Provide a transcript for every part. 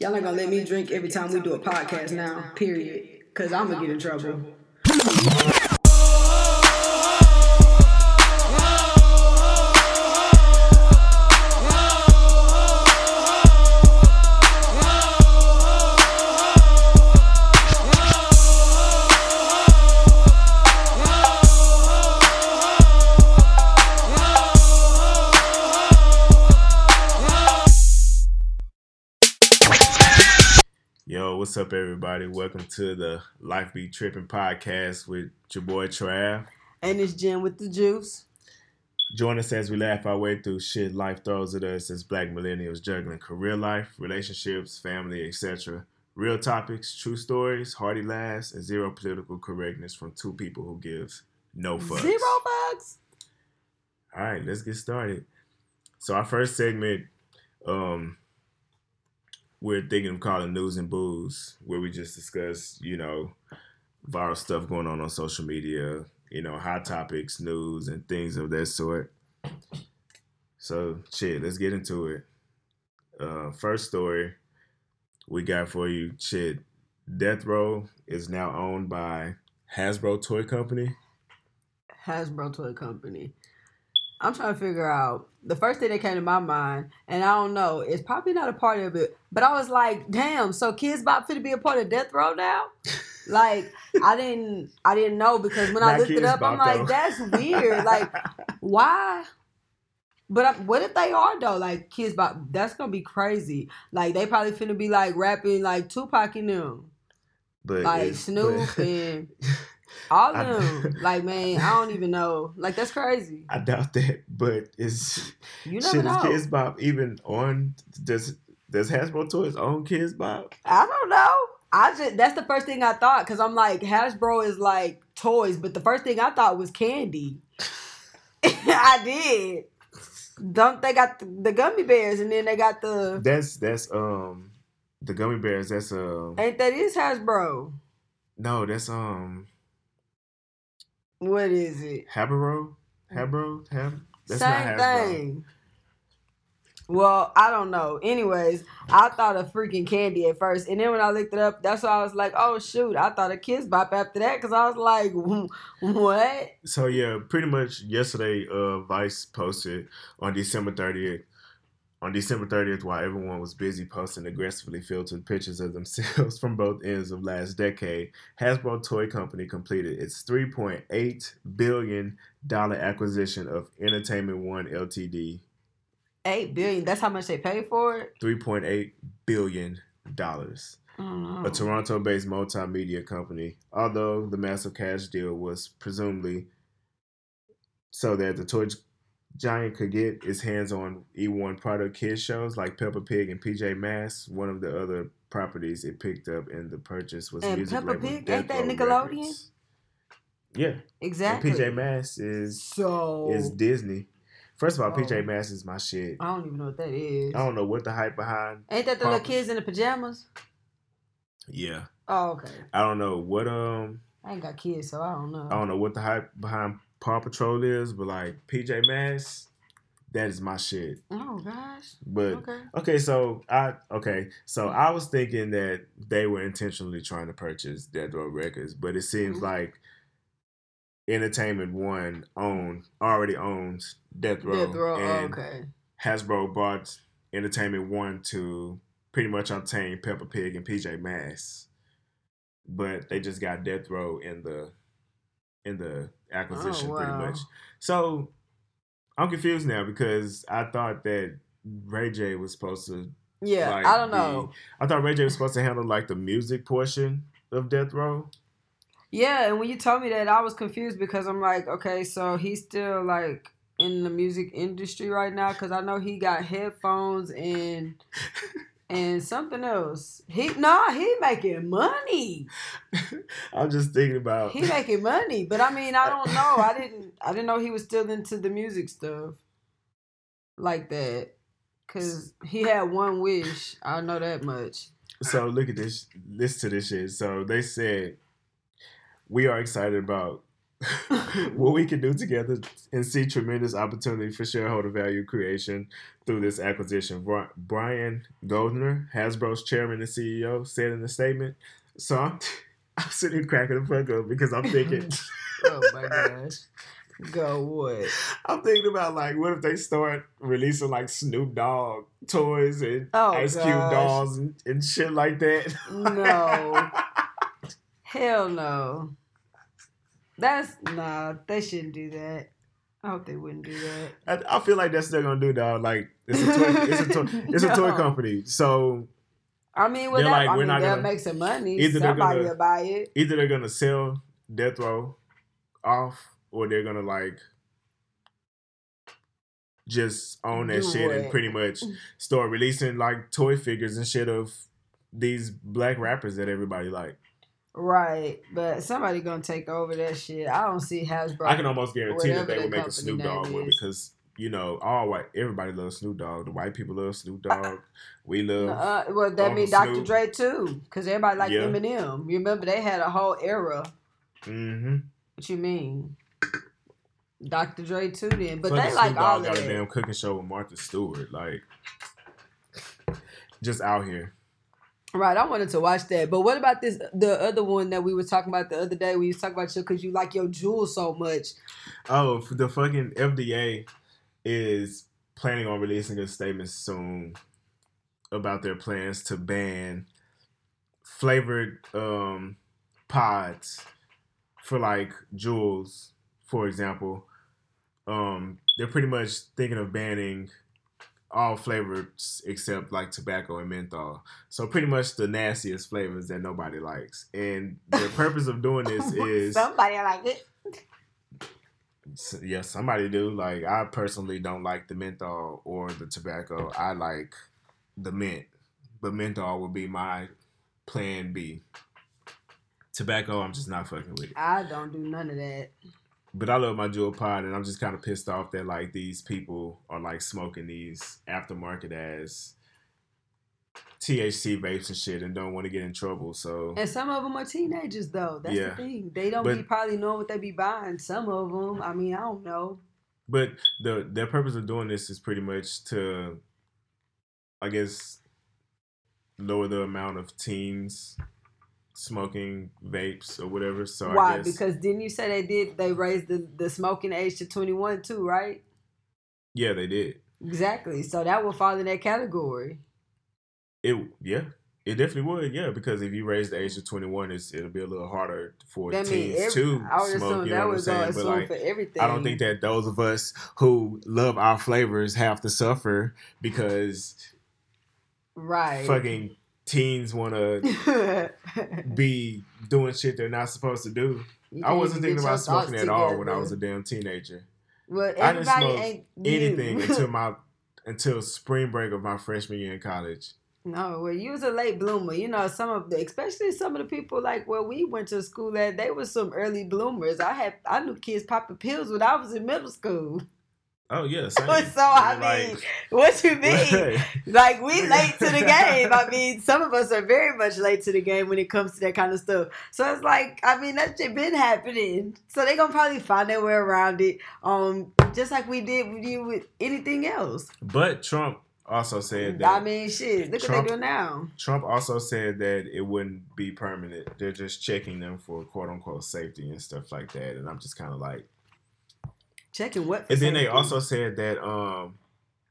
Y'all ain't gonna let me drink every time we do a podcast now, period. Cause I'm gonna get in trouble. What's up, everybody? Welcome to the Life Be Tripping podcast with your boy Trav. And it's Jen with the juice. Join us as we laugh our way through shit life throws at us as black millennials juggling career life, relationships, family, etc. Real topics, true stories, hearty laughs, and zero political correctness from two people who give no fucks. Zero bucks. All right, let's get started. So our first segment, um, we're thinking of calling news and booze, where we just discuss, you know, viral stuff going on on social media, you know, hot topics, news, and things of that sort. So shit, let's get into it. Uh, first story we got for you, shit. Death Row is now owned by Hasbro Toy Company. Hasbro Toy Company. I'm trying to figure out the first thing that came to my mind, and I don't know, it's probably not a part of it, but I was like, damn, so Kidz Bop fit to be a part of Death Row now? like I didn't I didn't know because when I Not looked it up, I'm like, though. that's weird. Like, why? But I, what if they are though? Like Kidz Bop, that's gonna be crazy. Like they probably finna be like rapping like Tupac and them, but like Snoop but- and all of them. like man, I don't even know. Like that's crazy. I doubt that, but it's You never shit. know. Is Kidz Bop even on? Does Does Hasbro Toys own Kidz Bop? I don't know. I just that's the first thing I thought because I'm like Hasbro is like toys, but the first thing I thought was candy. I did. Don't they got the, the gummy bears and then they got the That's that's um the gummy bears. That's um ain't that is Hasbro? no, that's um What is it? Habro, Habro, Hab. That's Same thing. Well, I don't know. Anyways, I thought of freaking candy at first, and then when I looked it up, that's why I was like, "Oh shoot!" I thought of Kidz Bop after that because I was like, "What?" So yeah, pretty much yesterday, uh, Vice posted on December thirtieth. On December 30th, while everyone was busy posting aggressively filtered pictures of themselves from both ends of last decade, Hasbro Toy Company completed its $3.8 billion acquisition of Entertainment One Ltd. Eight billion. That's how much they paid for it. $3.8 billion. I. A Toronto based multimedia company, although the massive cash deal was presumably so that the toy giant could get its hands on E1 product kids shows like Peppa Pig and PJ Masks. One of the other properties it picked up in the purchase was And music Peppa label Pig? Death Ain't that Nickelodeon? Records. Yeah, Exactly. and PJ Masks is So is Disney. First of all, Oh. PJ Masks is my shit. I don't even know what that is. I don't know what the hype behind. Ain't that the little kids in the pajamas? Yeah, Oh, okay. I don't know what um I ain't got kids, so I don't know. I don't know what the hype behind Paw Patrol is, but like PJ Masks, that is my shit. Oh gosh. But Okay. okay, so I okay, so I was thinking that they were intentionally trying to purchase Death Row Records, but it seems Mhm. like Entertainment One own already owns Death Row, Death row. Oh, and okay. Hasbro bought Entertainment One to pretty much obtain Peppa Pig and PJ Masks, but they just got Death Row in the in the acquisition oh, pretty Oh, wow. much. So I'm confused now because I thought that Ray J was supposed to. Yeah, like, I don't be- know. I thought Ray J was supposed to handle like the music portion of Death Row. Yeah, and when you told me that, I was confused because I'm like, okay, so he's still like in the music industry right now because I know he got headphones and and something else. He nah, he making money. I'm just thinking about. He making money, but I mean, I don't know. I didn't I didn't know he was still into the music stuff like that. Cause he had one wish. I know that much. So look at this. Listen to this shit. So they said we are excited about what we can do together and see tremendous opportunity for shareholder value creation through this acquisition. Brian Goldner, Hasbro's chairman and CEO, said in a statement. So I'm, I'm sitting cracking the fuck up because I'm thinking. oh my gosh. Go what? I'm thinking about like, what if they start releasing like Snoop Dogg toys and oh, Ice Cube dolls and, and shit like that? No. Hell no. That's nah. They shouldn't do that. I hope they wouldn't do that. I, I feel like that's they're gonna do, dog. Like it's a toy, it's a toy, it's no. a toy company. So I mean, well, that, like, I we're mean, not gonna, make some money. Either Somebody gonna, will buy it. Either they're gonna sell Death Row off, or they're gonna like just own that do shit it. and pretty much mm. start releasing like toy figures and shit of these black rappers that everybody like. Right, but somebody gonna take over that shit. I don't see Hasbro. I can almost guarantee that they will make a Snoop Dogg one because you know all white everybody loves Snoop Dogg. The white people love Snoop Dogg. We love. Uh, well, that means Dr. Dre too, because everybody like yeah. Eminem. You remember they had a whole era. Mm-hmm. What you mean? Dr. Dre too, then, but they like all got a damn cooking show with Martha Stewart, like just out here. Right, I wanted to watch that. But what about this? The other one that we were talking about the other day, we was talking about you because you like your Juuls so much. Oh, the fucking FDA is planning on releasing a statement soon about their plans to ban flavored um, pods for like Juuls, for example. Um, they're pretty much thinking of banning all flavors except like tobacco and menthol. So pretty much the nastiest flavors that nobody likes. And the purpose of doing this is somebody like it. Yeah, somebody do. Like I personally don't like the menthol or the tobacco. I like the mint, but menthol would be my plan B. Tobacco, I'm just not fucking with it. I don't do none of that but I love my Juul pod, and I'm just kind of pissed off that like these people are like smoking these aftermarket as THC vapes and shit, and don't want to get in trouble. So and some of them are teenagers though. That's yeah. the thing. They don't but, be probably know what they be buying. Some of them, I mean, I don't know. But the their purpose of doing this is pretty much to, I guess, lower the amount of teens smoking vapes or whatever. So why? Guess, because didn't you say they did? They raised the the smoking age to twenty one too, right? Yeah, they did. Exactly. So that would fall in that category. It yeah. It definitely would, yeah, because if you raise the age to twenty one, it's it'll be a little harder for that teens every, to smoke. You know what I'm saying? But like, I don't think that those of us who love our flavors have to suffer because right fucking teens want to be doing shit they're not supposed to do. I wasn't thinking about smoking at all when I was a damn teenager. Well, I didn't smoke anything until my until spring break of my freshman year in college. No, well, you was a late bloomer. You know, some of the, especially some of the people like where we went to school at, they were some early bloomers. I had, I knew kids popping pills when I was in middle school. Oh yeah. Same. So I mean, like, what you mean? like we late to the game. I mean, some of us are very much late to the game when it comes to that kind of stuff. So it's like, I mean, that shit been happening. So they gonna probably find their way around it. Um, just like we did with you with anything else. But Trump also said that. I mean, shit. Look Trump, what they doing now. Trump also said that it wouldn't be permanent. They're just checking them for quote unquote safety and stuff like that. And I'm just kind of like Checking what? And then they also said that um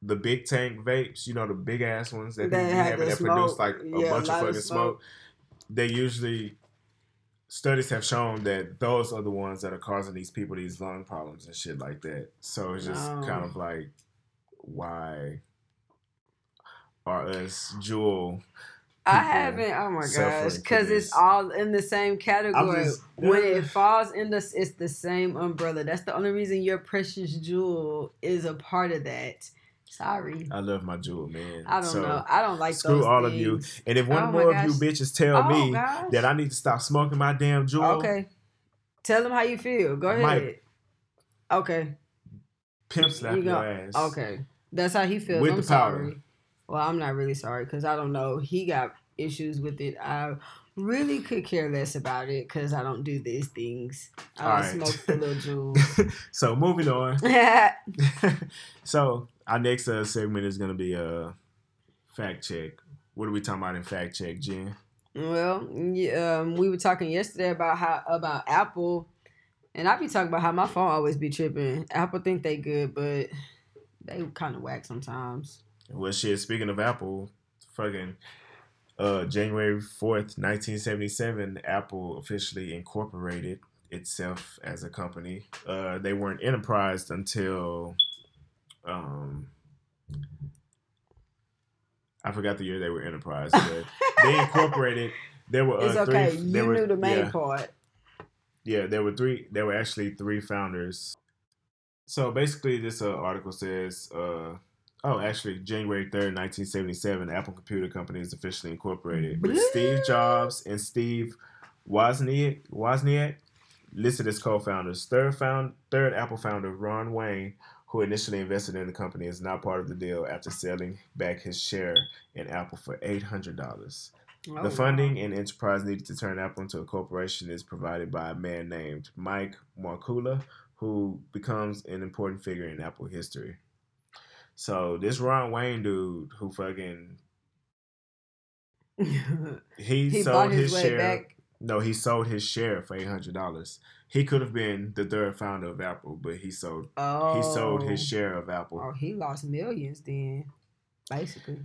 the big tank vapes, you know, the big ass ones that, they have that produce like a yeah, bunch a of fucking smoke. smoke. They usually studies have shown that those are the ones that are causing these people these lung problems and shit like that. So it's just um, kind of like why are us Juul I haven't. Oh my gosh, because it's all in the same category. Just, when it falls in the, it's the same umbrella. That's the only reason your precious Juul is a part of that. Sorry. I love my Juul, man. I don't so, know. I don't like screw all things. of you. And if one oh more of you bitches tell oh me gosh. that I need to stop smoking my damn Juul, okay. Tell them how you feel. Go ahead. Okay. Pimp slap you your ass. Okay. That's how he feels. With I'm the powder. sorry. Well, I'm not really sorry because I don't know. He got issues with it. I really could care less about it because I don't do these things. I All don't right. smoke the little Juuls. so moving on. so our next uh, segment is gonna be a uh, fact check. What are we talking about in fact check, Jen? well, yeah, um, we were talking yesterday about how about Apple, and I be talking about how my phone always be tripping. Apple think they good, but they kind of whack sometimes. Well, shit. Speaking of Apple, fucking uh, January fourth, nineteen seventy seven, Apple officially incorporated itself as a company. Uh, they weren't enterprised until um, I forgot the year they were enterprised, but they incorporated. There were uh, it's okay. three. you there were, knew the main yeah, part. yeah, there were three. There were actually three founders. So basically, this uh, article says, uh, oh, actually, January third, nineteen seventy-seven, Apple Computer Company is officially incorporated with Steve Jobs and Steve Wozniak, Wozniak listed as co-founders. Third found third Apple founder Ron Wayne, who initially invested in the company, is now part of the deal after selling back his share in Apple for eight hundred dollars. Oh, The funding and enterprise needed to turn Apple into a corporation is provided by a man named Mike Markkula, who becomes an important figure in Apple history. So this Ron Wayne dude, who fucking he, he sold his, his, share. back. No, he sold his share for eight hundred dollars. He could have been the third founder of Apple, but he sold Oh, he sold his share of Apple. Oh, he lost millions then, basically.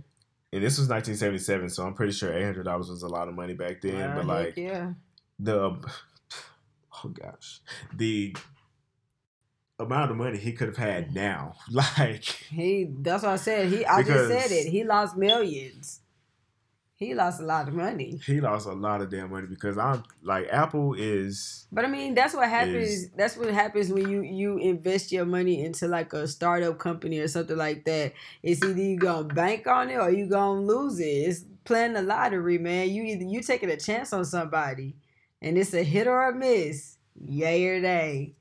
And this was 1977, so I'm pretty sure $800 was a lot of money back then. Uh, but like yeah, the oh gosh the amount of money he could have had now like he. That's what I said. He. I just said it. He lost millions. He lost a lot of money. he lost a lot of damn money because i'm like apple is But I mean, that's what happens. Is- that's what happens when you you invest your money into like a startup company or something like that. It's either you gonna bank on it or you gonna lose it. It's playing the lottery, man. You either you taking a chance on somebody, and it's a hit or a miss. Yay or nay.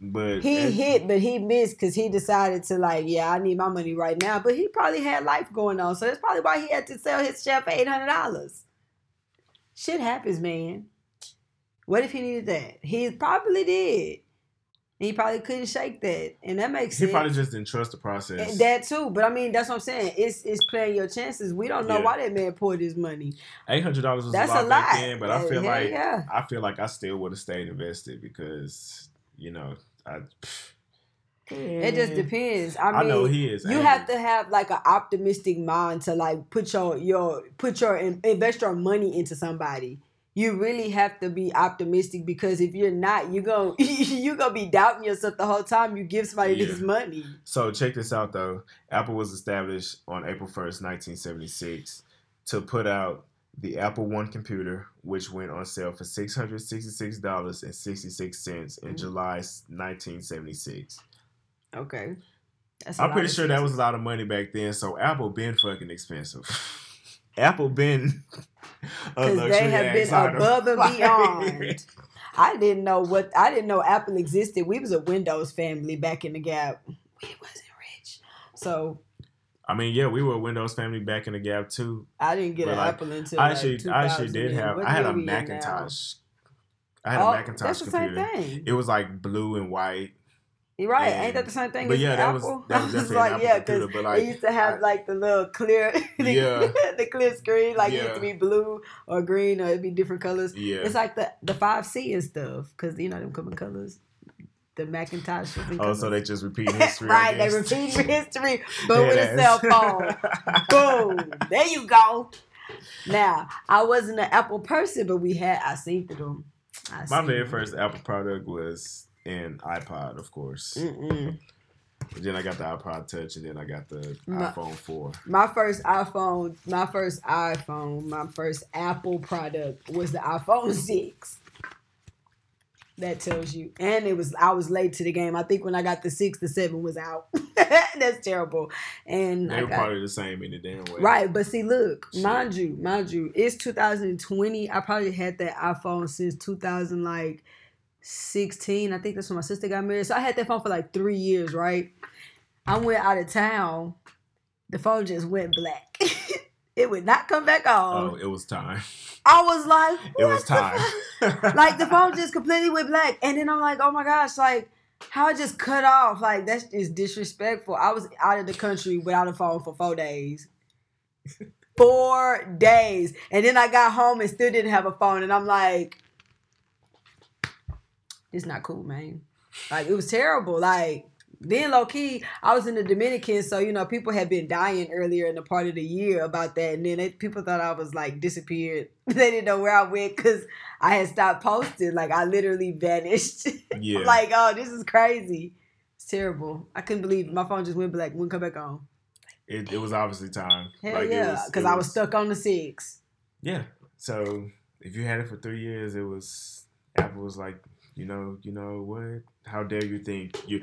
But He as- hit, but he missed because he decided to like, yeah, I need my money right now. But he probably had life going on, so that's probably why he had to sell his share for eight hundred dollars. Shit happens, man. What if he needed that? He probably did. He probably couldn't shake that, and that makes he sense. probably just didn't trust the process that too, but I mean that's what I'm saying. It's it's playing your chances. We don't know Yeah. why that man poured his money. $800 was That's a lot a back then but i feel like yeah. i feel like i still would have stayed invested because you know i It just mm. depends. I i, mean, know he is you angry. have to have like an optimistic mind to like put your your put your invest your money into somebody. You really have to be optimistic because if you're not, you're gonna you gonna be doubting yourself the whole time you give somebody Yeah. this money. So check this out though. Apple was established on April 1st, 1976 to put out the Apple One computer, which went on sale for $666.66 in Mhm. July 1976. Okay, That's I'm pretty sure that was a lot of money back then, so Apple been fucking expensive. Apple been because they have been above and beyond. I didn't know what I didn't know Apple existed. We was a Windows family back in the gap. We wasn't rich, so I mean, yeah, we were a Windows family back in the gap too. I didn't get an like, Apple until I like actually, I actually did have. what I had a we in now? Macintosh. I had Oh, a Macintosh that's the computer. same thing. It was like blue and white. You're right. and- Ain't that the same thing but as yeah, that was- Apple? that was I was definitely an Apple yeah, computer, but, like, they used to have I- like the little clear, the, Yeah. the clear screen. Like it used to be blue or green, or it'd be different colors. Yeah. It's like the the five C and stuff, because you know them come in colors. The Macintosh oh, so they just repeat history. Right, they repeat history, but with a cell phone. Boom. There you go. Now, I wasn't an Apple person, but we had I seen through them. I My very them. first Apple product was an iPod, of course. Mm-mm. But then I got the iPod Touch, and then I got the My- iPhone 4. My first iPhone, my first iPhone, my first Apple product was the iPhone 6. That tells you. And it was I was late to the game. I think when I got the 6, the 7 was out. That's terrible. And They were probably the same in the damn way. Right, but see, look, Shit. mind you, mind you, it's 2020. I probably had that iPhone since 2000, like 16. I think that's when my sister got married. So I had that phone for like three years, right? I went out of town. The phone just went black. it would not come back on. Oh, it was time. I was like, It was "What the time. like the phone just completely went black, and then I'm like, oh my gosh, like how it just cut off. Like that's just disrespectful. I was out of the country without a phone for four days. Four days, and then I got home and still didn't have a phone, and I'm like, it's not cool, man. Like it was terrible. Like then low key, I was in the Dominican, so you know people had been dying earlier in the part of the year about that, and then they, people thought I was like disappeared. they didn't know where I went because I had stopped posting. Like I literally vanished. yeah. like oh, this is crazy. It's terrible. I couldn't believe it. my phone just went black. Wouldn't come back on. it, it was obviously time. Hell Like, yeah, because I was stuck on the six. Yeah. So if you had it for three years, it was Apple was like, you know, you know what? How dare you think you?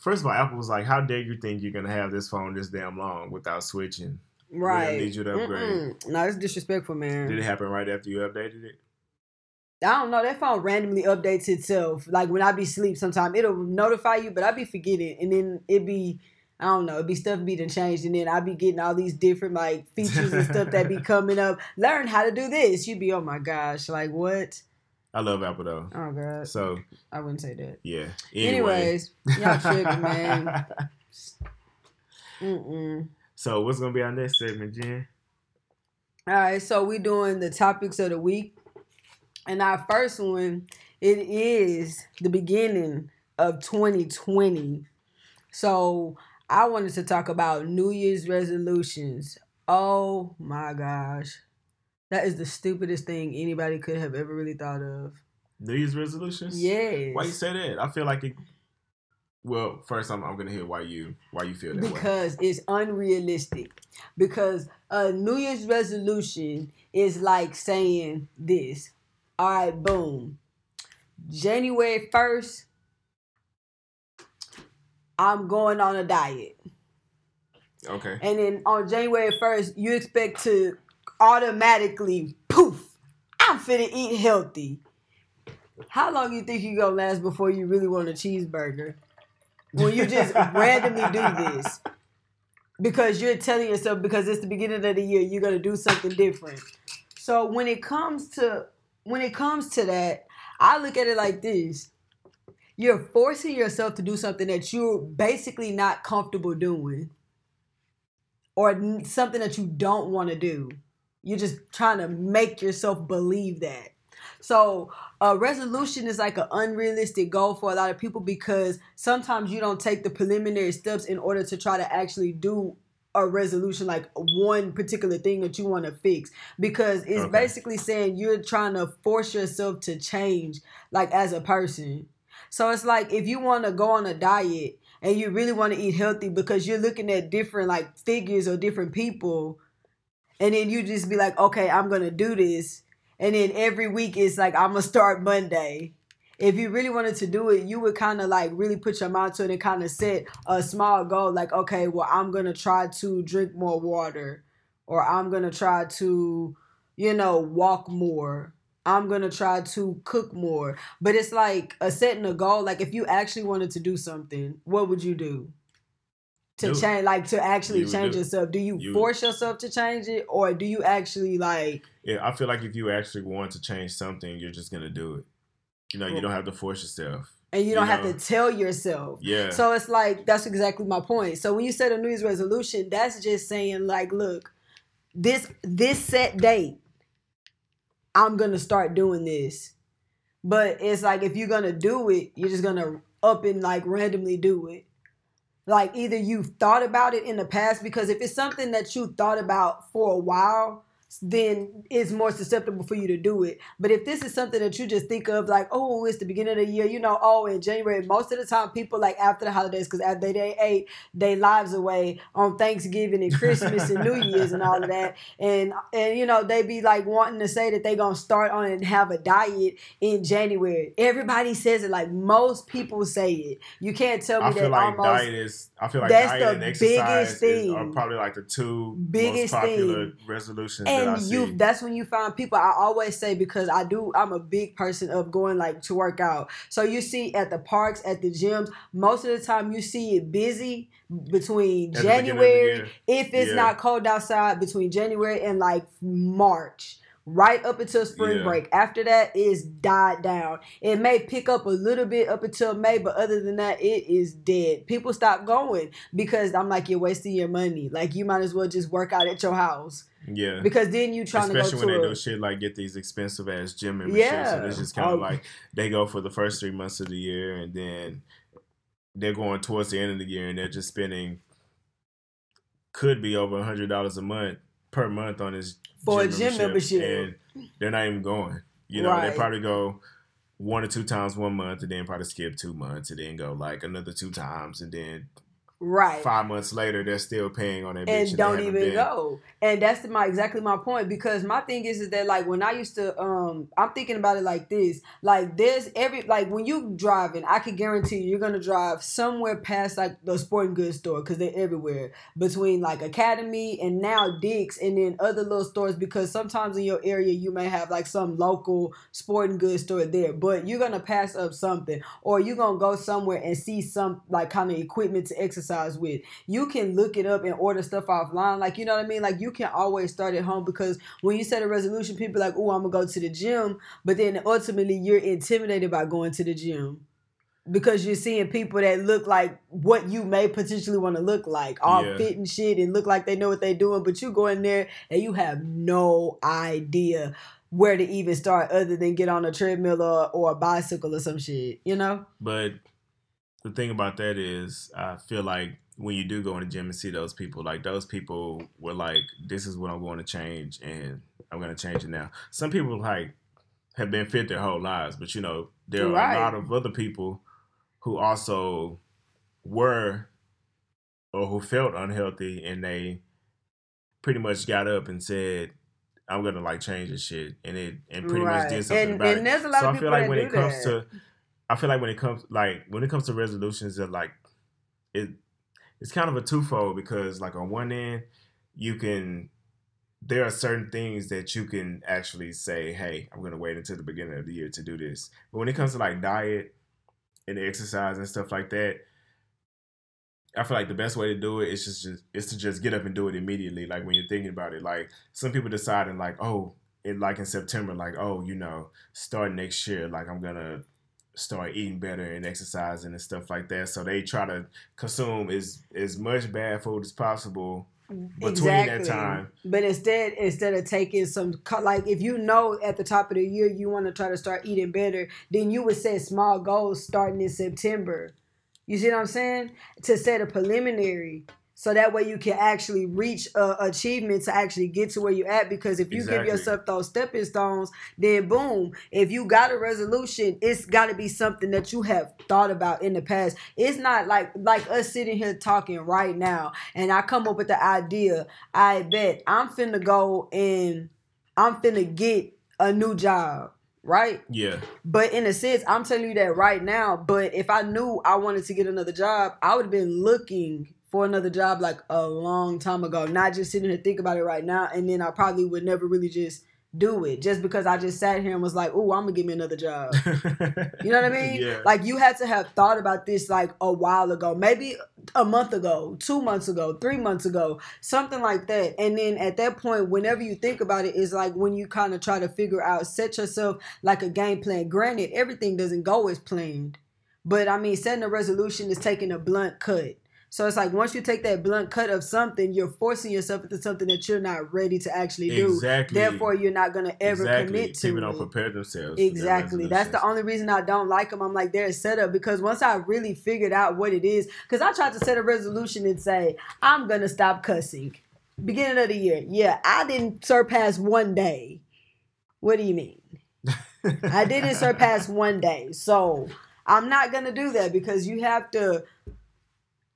First of all, Apple was like, how dare you think you're gonna have this phone this damn long without switching? Right. need you to upgrade. Mm-mm. No, it's disrespectful, man. Did it happen right after you updated it? I don't know. That phone randomly updates itself. Like when I be sleep, sometime it'll notify you, but I be forgetting, and then it be I don't know. It be stuff be done changed, and then I be getting all these different like features and stuff that be coming up. Learn how to do this. You be oh my gosh, like what? I love Apple though. Oh god, So I wouldn't say that. yeah. Anyway. Anyways, y'all tripping, man. Mm-mm. so what's gonna be our next segment, Jen? All right, so we're doing the topics of the week, and our first one it is the beginning of 2020. So I wanted to talk about New Year's resolutions. Oh my gosh, that is the stupidest thing anybody could have ever really thought of. New Year's resolutions? Yes, Why you say that? I feel like it. Well, first I'm, I'm gonna hear why you why you feel that way. because it's unrealistic. Because a New Year's resolution is like saying this. All right, boom. January 1st, I'm going on a diet. Okay. And then on January 1st, you expect to automatically poof, I'm finna eat healthy. How long do you think you gonna last before you really want a cheeseburger? When you just randomly do this. Because you're telling yourself because it's the beginning of the year, you're gonna do something different. So when it comes to when it comes to that, I look at it like this. You're forcing yourself to do something that you're basically not comfortable doing or something that you don't want to do. You're just trying to make yourself believe that. So, a resolution is like an unrealistic goal for a lot of people because sometimes you don't take the preliminary steps in order to try to actually do a resolution, like one particular thing that you want to fix. Because it's Okay. basically saying you're trying to force yourself to change, like as a person. So, it's like if you want to go on a diet and you really want to eat healthy because you're looking at different like figures or different people and then you just be like okay i'm gonna do this. And then every week it's like i'm gonna start monday. If you really wanted to do it you would kind of like really put your mind to it and kind of set a small goal like okay well i'm gonna try to drink more water. Or i'm gonna try to you know walk more. I'm gonna try to cook more. But it's like a setting a goal. Like if you actually wanted to do something what would you do to Do it. change like to actually You change do yourself do you, You force yourself to change it or do you actually like Yeah, I feel like if you actually want to change something, you're just gonna do it. You know, you don't have to force yourself. and you You don't have know. to tell yourself Yeah. so it's like that's exactly my point so when you set a new year's resolution that's just saying like look this this set date i'm gonna start doing this but it's like if you're gonna do it you're just gonna up and like randomly do it like either you've thought about it in the past because if it's something that you thought about for a while then it's more susceptible for you to do it but if this is something that you just think of like oh it's the beginning of the year you know oh in january most of the time people like after the holidays because after they ate their lives away on thanksgiving and christmas and new year's and all of that and and you know they be like wanting to say that they gonna start on and have a diet in january everybody says it like most people say it you can't tell me I feel that like almost diet is. I feel like that's diet the and exercise biggest is, are probably like the two Biggest most popular thing. resolutions And you that's when you find people. I always say because i do i'm a big person of going like to work out. So you see at the parks at the gyms most of the time you see it busy between At the beginning of the january if it's Yeah. not cold outside between january and like march right up until spring Yeah. break after that is died down it may pick up a little bit up until may but other than that it is dead people stop going because i'm like you're wasting your money like you might as well just work out at your house Yeah. because then you trying Especially to Especially when they do shit like get these expensive ass gym memberships. Yeah. And it's just kind of Oh. like they go for the first three months of the year and then they're going towards the end of the year and they're just spending could be over a hundred dollars a month per month on this For a gym membership. and they're not even going. You know, Right. they probably go one or two times one month and then probably skip two months and then go like another two times and then right five months later they're still paying on that bitch and don't even been. go and that's my exactly my point because my thing is is that like when i used to um i'm thinking about it like this like there's every like when you driving i can guarantee you, you're gonna drive somewhere past like the sporting goods store because they're everywhere between like academy and now dick's and then other little stores because sometimes in your area you may have like some local sporting goods store there but you're gonna pass up something or you're gonna go somewhere and see some like kind of equipment to exercise with you can look it up and order stuff offline. Like, you know what I mean? Like, you can always start at home because when you set a resolution, people are like, oh, I'm going to go to the gym. But then ultimately, you're intimidated by going to the gym because you're seeing people that look like what you may potentially want to look like, all Yeah. fit and shit, and look like they know what they're doing. But you go in there and you have no idea where to even start other than get on a treadmill or, or a bicycle or some shit, you know? But the thing about that is, I feel like when you do go in the gym and see those people, like those people were like, "This is what I'm going to change, and I'm going to change it now." Some people like have been fit their whole lives, but you know, there are a lot of other people who also were or who felt unhealthy, and they pretty much got up and said, "I'm going to like change this shit," and it and pretty much did something and, about it and there's a lot so of I feel like when it comes that. to, I feel like when it comes like when it comes to resolutions, that like it, it's kind of a twofold because like on one end, you can, there are certain things that you can actually say, hey, I'm gonna wait until the beginning of the year to do this. But when it comes to like diet and exercise and stuff like that. I feel like the best way to do it is just, just is to just get up and do it immediately. Like when you're thinking about it, like some people deciding like, oh, it like in September, like oh, you know, start next year, like I'm gonna start eating better and exercising and stuff like that. So they try to consume as as much bad food as possible between that time. But instead, instead of taking some, like if you know at the top of the year you want to try to start eating better, then you would set small goals starting in September. You see what I'm saying? To set a preliminary. So that way you can actually reach uh, achievement to actually get to where you're at. Because if you give yourself those stepping stones, then boom, if you got a resolution, it's got to be something that you have thought about in the past. It's not like like us sitting here talking right now, and I come up with the idea. I bet I'm finna go and I'm finna get a new job, right? Yeah, But in a sense, I'm telling you that right now. But if I knew I wanted to get another job, I would have been looking for another job like a long time ago. Not just sitting here thinking about it right now. And then I probably would never really just do it just because I just sat here and was like, oh, I'm gonna give me another job. You know what I mean? Yeah. Like you had to have thought about this like a while ago, maybe a month ago, two months ago, three months ago, something like that. And then at that point, whenever you think about it, is like when you kind of try to figure out, set yourself like a game plan. Granted, everything doesn't go as planned, but I mean, setting a resolution is taking a blunt cut. So it's like once you take that blunt cut of something, you're forcing yourself into something that you're not ready to actually do. exactly. Therefore, you're not gonna ever exactly. commit to People it. don't prepare themselves. Exactly. That's the only reason I don't like them. I'm like, they're a setup because once I really figured out what it is, because I tried to set a resolution and say, I'm going to stop cussing. Beginning of the year. Yeah, I didn't surpass one day. What do you mean? I didn't surpass one day. So I'm not going to do that because you have to.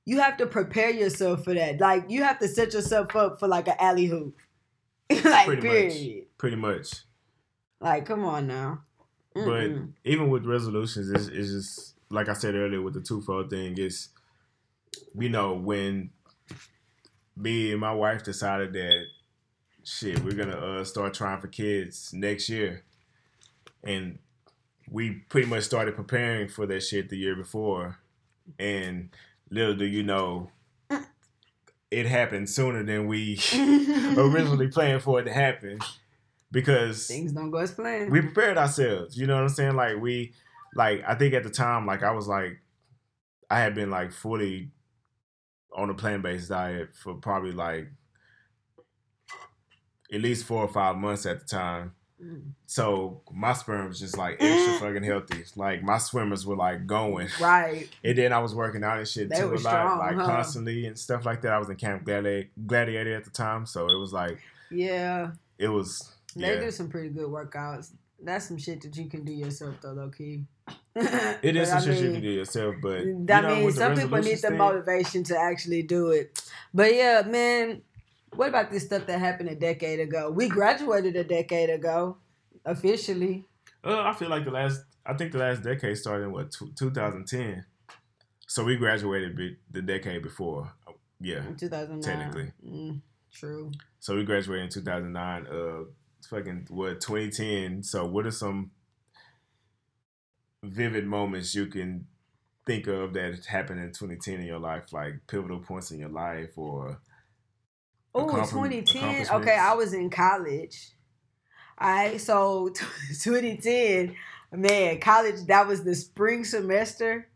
You have to prepare yourself for that. Like you have to set yourself up for like an alley hoop. like Pretty much. period. Pretty much. Like come on now. But Mm-mm. even with resolutions, it's, it's just like I said earlier with the twofold thing. Is you know when me and my wife decided that shit, we're gonna uh, start trying for kids next year, and we pretty much started preparing for that shit the year before, and little do you know, it happened sooner than we originally planned for it to happen because Things don't go as planned. we prepared ourselves. You know what I'm saying? Like we, like I think at the time, like I was like, I had been like fully on a plant based diet for probably like at least four or five months at the time. Mm. So my sperm was just like extra fucking healthy. Like my swimmers were like going. right. And then I was working out and shit They too a lot, strong, like huh? constantly and stuff like that. I was in Camp Gladi- Gladiator at the time, so it was like Yeah. it was. They Yeah. do some pretty good workouts. That's some shit that you can do yourself though, low key. It is some I shit you can do yourself, but I know, mean, some people need the thing- motivation to actually do it. But yeah, man, what about this stuff that happened a decade ago? We graduated a decade ago, officially. Uh, I feel like the last, I think the last decade started in what 2010. So we graduated be, the decade before. Yeah. in 2009. Technically. Mm, true. So we graduated in 2009. Uh, fucking what 2010. So what are some vivid moments you can think of that happened in 2010 in your life, like pivotal points in your life, or Oh, 2010. Okay. I was in college. All right, so 2010, man, college, that was the spring semester.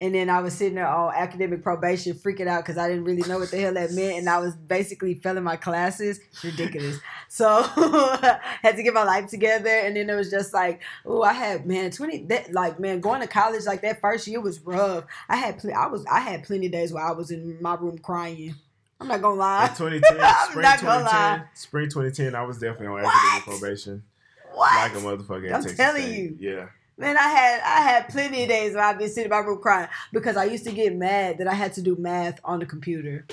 And then I was sitting there on academic probation, freaking out because I didn't really know what the hell that meant. And I was basically failing my classes. It's ridiculous. So had to get my life together. And then it was just like, oh, I had, man, 20, that, like, man, going to college like that first year was rough. I had, pl- I was, I had plenty of days where I was in my room crying. I'm not gonna in lie. 2010, I'm spring not gonna 2010, lie. spring 2010, I was definitely on academic probation, What? like a motherfucker. I'm Texas telling State. you. yeah. Man, I had I had plenty of days where I've been sitting in my room crying because I used to get mad that I had to do math on the computer.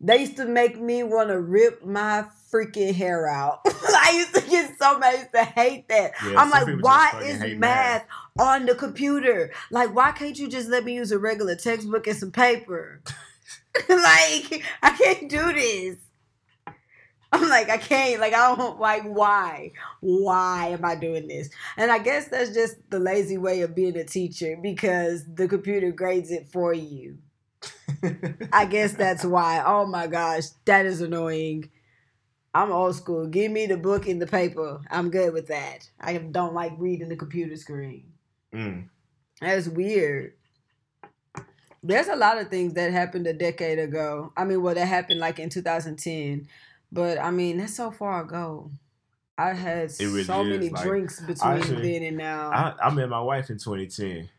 They used to make me want to rip my freaking hair out. I used to get so mad. I used to hate that. Yeah, I'm like, why is hate math on the computer? Like, why can't you just let me use a regular textbook and some paper? like, I can't do this. I'm like, I can't. Like, I don't like why? Why am I doing this? And I guess that's just the lazy way of being a teacher because the computer grades it for you. I guess that's why. Oh my gosh, that is annoying. I'm old school. Give me the book and the paper. I'm good with that. I don't like reading the computer screen. Mm. That's weird. There's a lot of things that happened a decade ago. I mean, well, that happened like in 2010, but I mean, that's so far ago. I had really so many like, drinks between actually, then and now. I, I met my wife in 2010.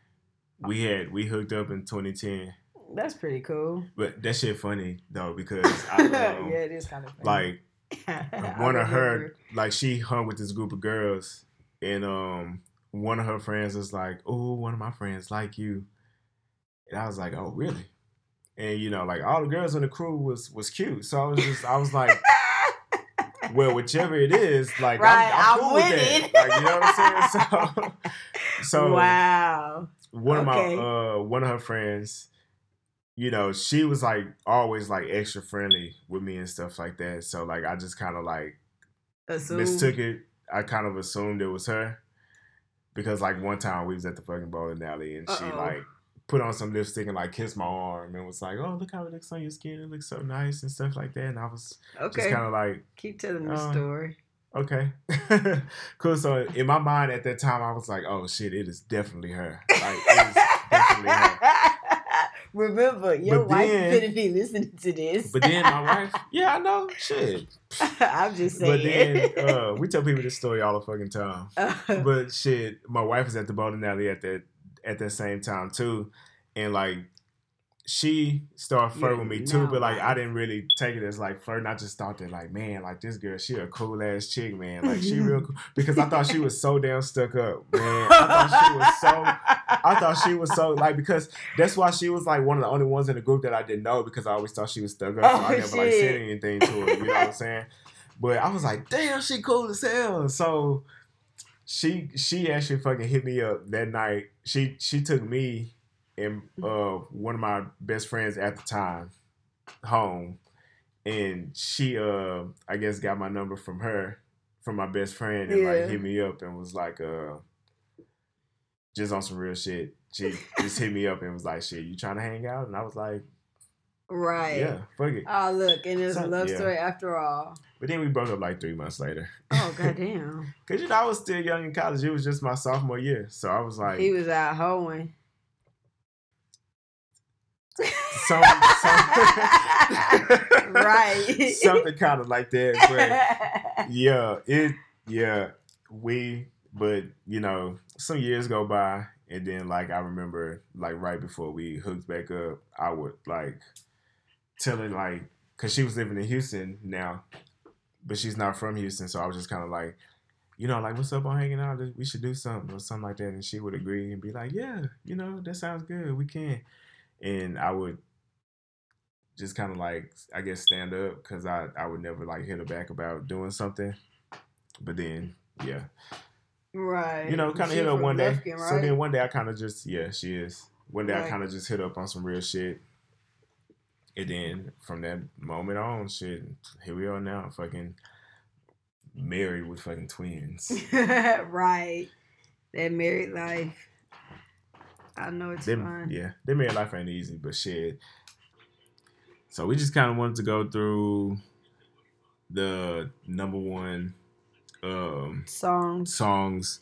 We had we hooked up in 2010, that's pretty cool. but that shit funny though because I, yeah, um, it is kind of funny. like one of her like she hung with this group of girls and um one of her friends was like oh one of my friends like you and i was like oh really and you know like all the girls in the crew was was cute so i was just i was like well whichever it is like Right, I'm, I'm I'm cool with with it. like you know what i'm saying so so wow. one Okay. of my uh one of her friends you know she was like always like extra friendly with me and stuff like that so like i just kind of like Assume. mistook it. I kind of assumed it was her because like one time we was at the fucking bowling alley and she Uh-oh. like put on some lipstick and like kissed my arm and was like, "Oh, look how it looks on your skin. It looks so nice and stuff like that." And I was Okay. just kind of like, Keep telling the uh, story. "Okay, cool." So in my mind at that time, I was like, "Oh shit, it is definitely her. Like it is definitely her." Remember, your But wife then- couldn't be listening to this. But then my wife, yeah, I know, shit. I'm just saying. But then uh, we tell people this story all the fucking time. but shit, my wife was at the bowling alley at that at that same time too, and like she started flirting with me too, but like I didn't really take it as like flirting. I just thought that like, man, like this girl, she a cool ass chick, man. Like she real cool because I thought she was so damn stuck up, man. I thought she was so. I thought she was so like because that's why she was like one of the only ones in the group that I didn't know because I always thought she was stuck up. So I Oh, never like said anything to her. You know what I'm saying? But I was like, damn, she cool as hell. So she she actually fucking hit me up that night. She she took me and uh one of my best friends at the time home. and she uh I guess got my number from her from my best friend and like hit me up and was like uh just on some real shit. She just hit me up and was like, "Shit, you trying to hang out?" And I was like, Right. "Yeah, fuck it." Oh look, and it's a love yeah. story after all. But then we broke up like three months later. Oh goddamn. Cause you know I was still young in college. It was just my sophomore year, so I was like, he was out hoeing. some, some right. something kind of like that. But yeah, it yeah we but you know some years go by and then like I remember like right before we hooked back up, I would like tell her like because she was living in Houston now, but she's not from Houston, so I was just kind of like. You know, like, what's up on hanging out? We should do something or something like that. And she would agree and be like, yeah, you know, that sounds good. We can. And I would just kind of like I guess stand up because I I would never like hit her back about doing something, but then yeah, right. you know, kind of hit her from one day. Lufkin, So then one day I kind of just yeah she is. One day I kind of just hit up on some real shit, and then from that moment on, shit, here we are now, fucking married with fucking twins. right. That married life. I know it's them, fun. yeah, their married life ain't easy, but shit. So we just kind of wanted to go through the number one um, Songs songs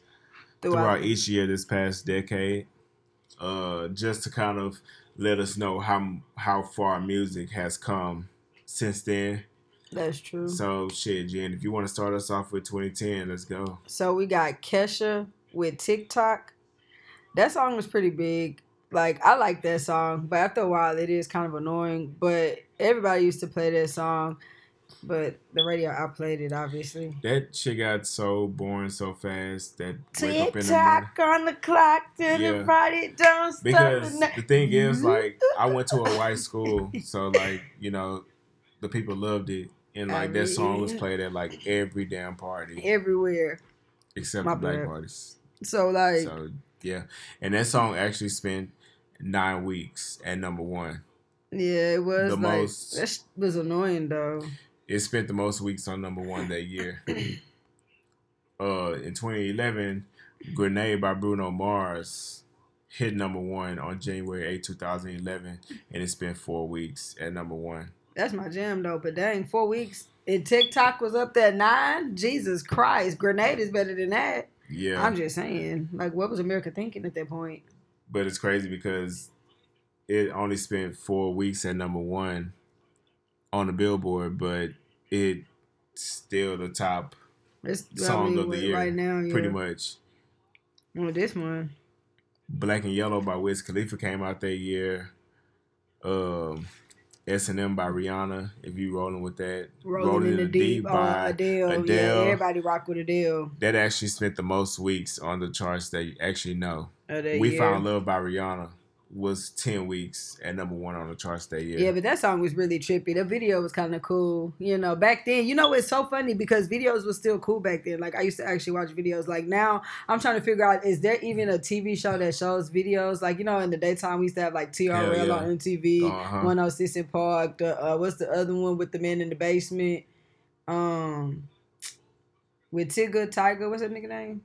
throughout. throughout each year this past decade, uh, just to kind of let us know how how far music has come since then. That's true. So, So shit, Jen, if you want to start us off with 2010, let's go. So we got Kesha with TikTok. That song was pretty big. Like I like that song, but after a while it is kind of annoying. But everybody used to play that song, but the radio outplayed it obviously. That shit got so boring so fast that Tick tock on the clock till Yeah. the Friday don't stop. because the thing is Mm-hmm. like I went to a white school, so like you know, the people loved it, and I like that song was played at like every damn party everywhere. except My the black parties. So like So yeah, and that song actually spent nine weeks at number one. yeah, it was the like most- that was annoying though. It spent the most weeks on number one that year. uh, in 2011, "Grenade" by Bruno Mars hit number one on January 8, 2011, and it spent four weeks at number one. That's my jam though. But dang, four weeks. And TikTok was up there nine. Jesus Christ, Grenade is better than that. Yeah, I'm just saying. Like, what was America thinking at that point? but it's crazy because it only spent four weeks at number one on the Billboard, but it's still the top It's Song of the year, right now. Yeah. pretty much. Well, this one. Black and Yellow by Wiz Khalifa came out that year. Um, S and M by Rihanna. If you rolling with that, Rolling, in the deep, uh, Adele. Yeah, Adele. everybody rock with Adele. that actually spent the most weeks on the charts that you actually know. we year. Found Love by Rihanna was ten weeks at number one on the charts that year. Yeah, but that song was really trippy. The video was kind of cool. You know, back then, you know, it's so funny because videos was still cool back then. Like I used to actually watch videos. Like now, I'm trying to figure out is there even a TV show that shows videos? Like you know, in the daytime we used to have like TRL yeah. on MTV, Uh-huh. 106 in Park. The uh, what's the other one with the man in the basement? Um, with Tigger Tiger. What's that nigga name?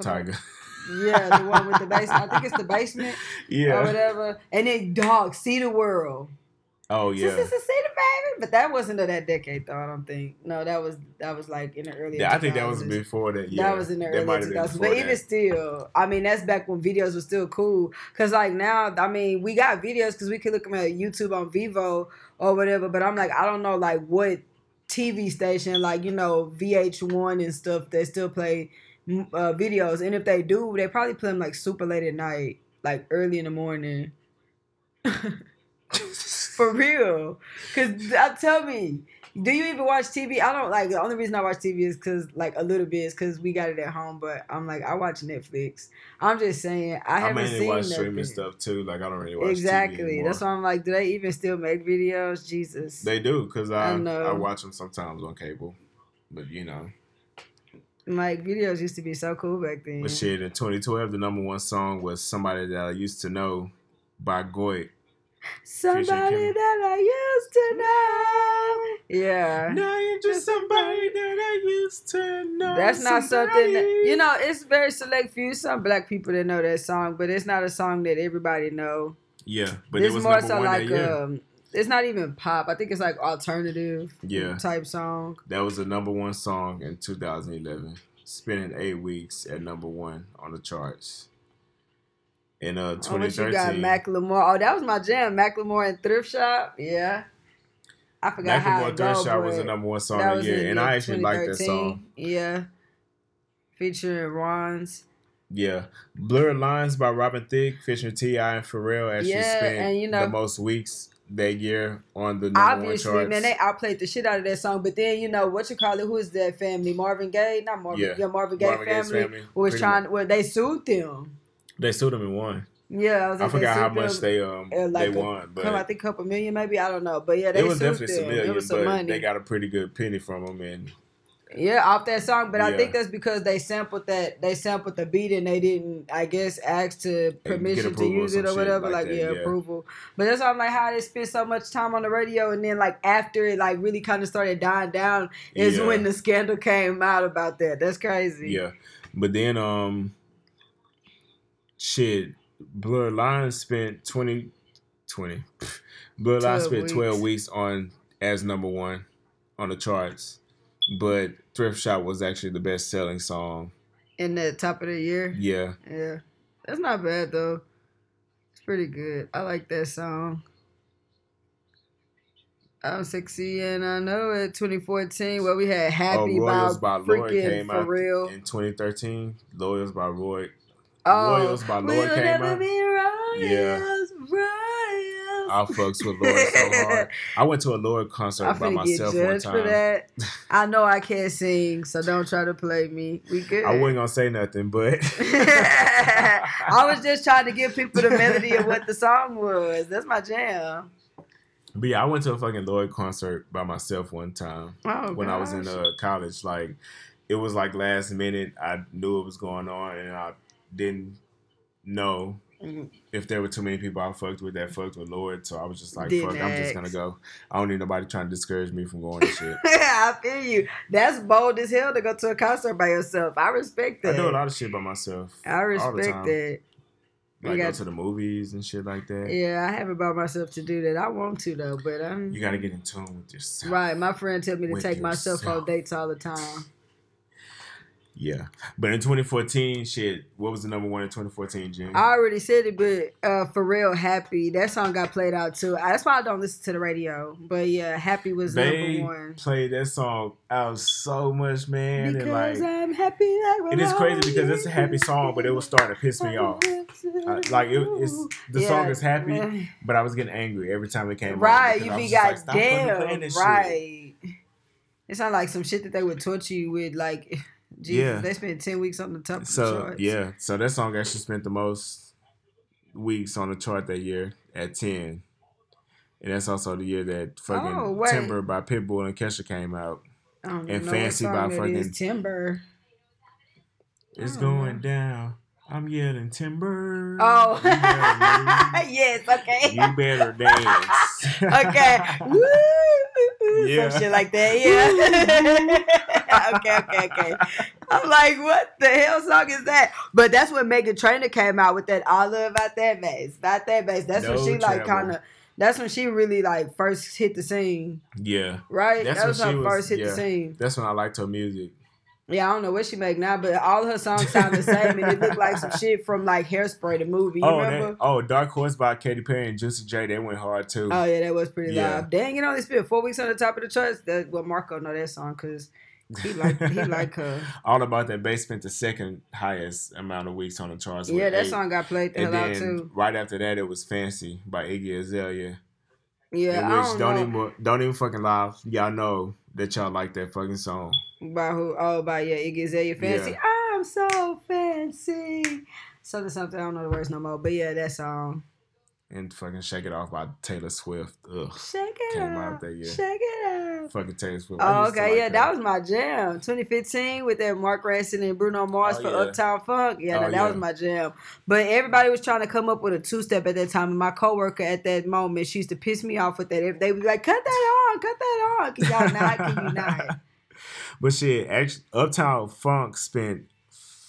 Tiger. Yeah, the one with the basement. I think it's the basement Yeah. or whatever. And then dog, see the world. Oh Yeah. yeah. See the baby, but that wasn't of that decade though. I don't think. No, that was that was like in the early. Yeah, I think that was before that. Yeah, that was in the That early 2000s. before But even still, I mean, that's back when videos were still cool. Cause like now, I mean, we got videos because we could look them at YouTube on Vevo or whatever. But I'm like, I don't know, like what TV station, like you know, VH1 and stuff, they still play uh, videos. And if they do, they probably play them like super late at night, like early in the morning. For real. Cause uh, tell me, do you even watch TV? I don't like the only reason I watch TV is cause like a little bit is cause we got it at home, but I'm like I watch Netflix. I'm just saying I, I, haven't mainly seen watch nothing. streaming stuff too. Like I don't really watch exactly. That's why I'm like, do they even still make videos? Jesus. They do because I I I, watch them sometimes on cable, but you know. Like videos used to be so cool back then. But shit, in 2012, the number one song was "Somebody That I Used to Know" by Gotye. Somebody that I used to know. Yeah. Now you're just somebody that I used to know. That's not something that, you know. It's very select few some black people that know that song, but it's not a song that everybody know. Yeah, but it's it was more so one like um, it's not even pop. I think it's like alternative Yeah. type song. That was the number one song in 2011, spending eight weeks at number one on the charts. In uh, Oh, what you got, 2013, Macklemore? Oh, that was my jam, Macklemore and Thrift Shop. Yeah, I forgot how Macklemore it Thrift go, Shop was the number one song of the year, in and I actually like that song. Yeah, featuring Ron's. Yeah, Blurred Lines by Robin Thicke, Fisher T.I., and Pharrell actually Yeah, spent and you know- the most weeks that year on the number Obviously, one charts. man, they outplayed the shit out of that song. But then you know what you call it? Who is that family? Marvin Gaye, not Marvin. Yeah. Yeah, Marvin Gaye Marvin family, family, was trying. Well, they sued them. they sued them and won. Yeah, I, was I like, they forgot how much they um like they a won, but I think a couple million, maybe I don't know, but yeah, they it was sued definitely them. some million, it was some but money. they got a pretty good penny from them, and Yeah, off that song, but I think that's because they sampled that they sampled the beat and they didn't, I guess, ask to permission to use it or whatever. like Like, that, yeah, yeah. approval. But that's why I'm like, how they spent so much time on the radio and then like after it like really kind of started dying down is Yeah. when the scandal came out about that. That's crazy. Yeah. But then um shit, Blurred Lines spent 20 20. Blurred Lines 12 spent 12 weeks. weeks on as number 1 on the charts. But Thrift Shop was actually the best selling song. In the top of the year. Yeah. Yeah, that's not bad though. It's pretty good. I like that song. I'm sexy and I know it. 2014, where we had Oh, Happy Royals by by Lloyd came for out real. in 2013. Loyals by Roy. Oh, Royals by Lloyd we'll came never out. Be royals, Yeah. I fucks with Lloyd so hard. I went to a Lloyd concert I'm by finna get myself one judged for that. I know I can't sing, so don't try to play me. We good. I wasn't gonna say nothing, but I was just trying to give people the melody of what the song was. That's my jam. But yeah, I went to a fucking Lloyd concert by myself one time Oh, when I was in uh, college. Like, it was like last minute. I knew it was going on, and I didn't know. If there were too many people I fucked with that fucked with Lord, So I was just like, Didn't fuck, I'm just gonna go. I don't need nobody trying to discourage me from going to shit. I feel you. That's bold as hell to go to a concert by yourself. I respect that. I do a lot of shit by myself. I respect that. You Like got- go to the movies and shit like that. Yeah, I haven't bought myself to do that. I want to though, but I'm You gotta get in tune with yourself. right. My friend tell me to take myself on dates all the time. Yeah. But in 2014, shit, what was the number one in 2014, Jim? I already said it, but uh, for real, happy. That song got played out too. That's why I don't listen to the radio. But yeah, happy was they number one. played that song out so much, man. Because and like, I'm happy. Like it is crazy because it's a happy song, but it was starting to piss me off. Uh, like it, it's the song is happy, but I was getting angry every time it came. on Right, you be just like, "Stop fucking playing goddamn. this shit." right. It sounds like some shit that they would torture you with. Like, Jesus, Yeah. they spent 10 weeks on the top of the So charts. yeah, so that song actually spent the most weeks on the chart that year at ten, and that's also the year that fucking Oh. Timber by Pitbull and Kesha came out. And Fancy by song that is. fucking- Timber. It's going know. down. I'm yelling timber. Oh, yes, okay. You better dance. okay. Woo! Mm, yeah. Some shit like that. Yeah. okay, okay, okay. I'm like, what the hell song is that? But that's when Meghan Trainor came out with that all love about that bass. About that bass. That's when No she like kind of that's when she really like first hit the scene. yeah, Right? That's that was when her she was- first hit yeah. the scene. that's when I liked her music. Yeah, I don't know what she make now, but all her songs sound the same and it looked like some shit from like Hairspray the movie. You oh, remember? that, oh, Dark Horse by Katy Perry and Juicy J. They went hard too. Oh yeah, that was pretty Yeah. loud. Dang, you know they spent four weeks on the top of the charts. That well, Marco know that song because he like he like her. All about that bass spent the second highest amount of weeks on the charts. Yeah, that eight. song got played the And hell out too. right after that, it was Fancy by Iggy Azalea. Yeah, in I which don't, don't, know even don't even fucking lie. Y'all know that y'all like that fucking song. by who. Oh, by yeah, Iggy Azalea, fancy. I'm so fancy. Something something. I don't know the words no more, but yeah, that song. And fucking Shake It Off by Taylor Swift. Ugh. Shake it Came out. out that year. Shake it out. Fucking Taylor Swift. Oh, okay, like yeah, that was my jam. 2015 with that Mark Ronson and Bruno Mars Oh, for yeah. Uptown Funk. Yeah, Oh, that, that yeah. was my jam. But everybody was trying to come up with a two step at that time. And my coworker at that moment, she used to piss me off with that. They would be like, cut that on, cut that on. Can y'all not? Can you not? But shit, actually, Uptown Funk spent